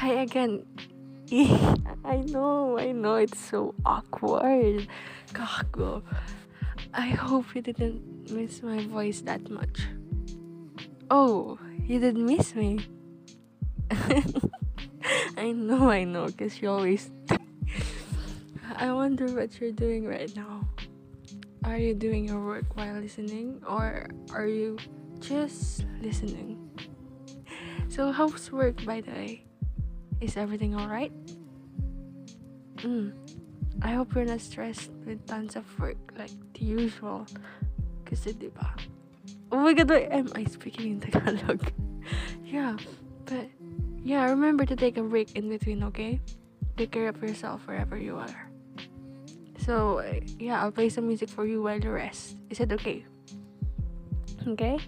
Hi again. I know, I know, it's so awkward. Gago. I hope you didn't miss my voice that much. Oh, you didn't miss me. I know, I know, because you always. I wonder what you're doing right now. Are you doing your work while listening, or are you just listening? So, how's work, by the way? Is everything alright? Mm. I hope you're not stressed with tons of work like the usual. Kasi diba? Oh my god, why am I speaking in Tagalog? yeah, but yeah, remember to take a break in between, okay? Take care of yourself wherever you are. So, yeah, I'll play some music for you while you rest. Is it okay? Okay?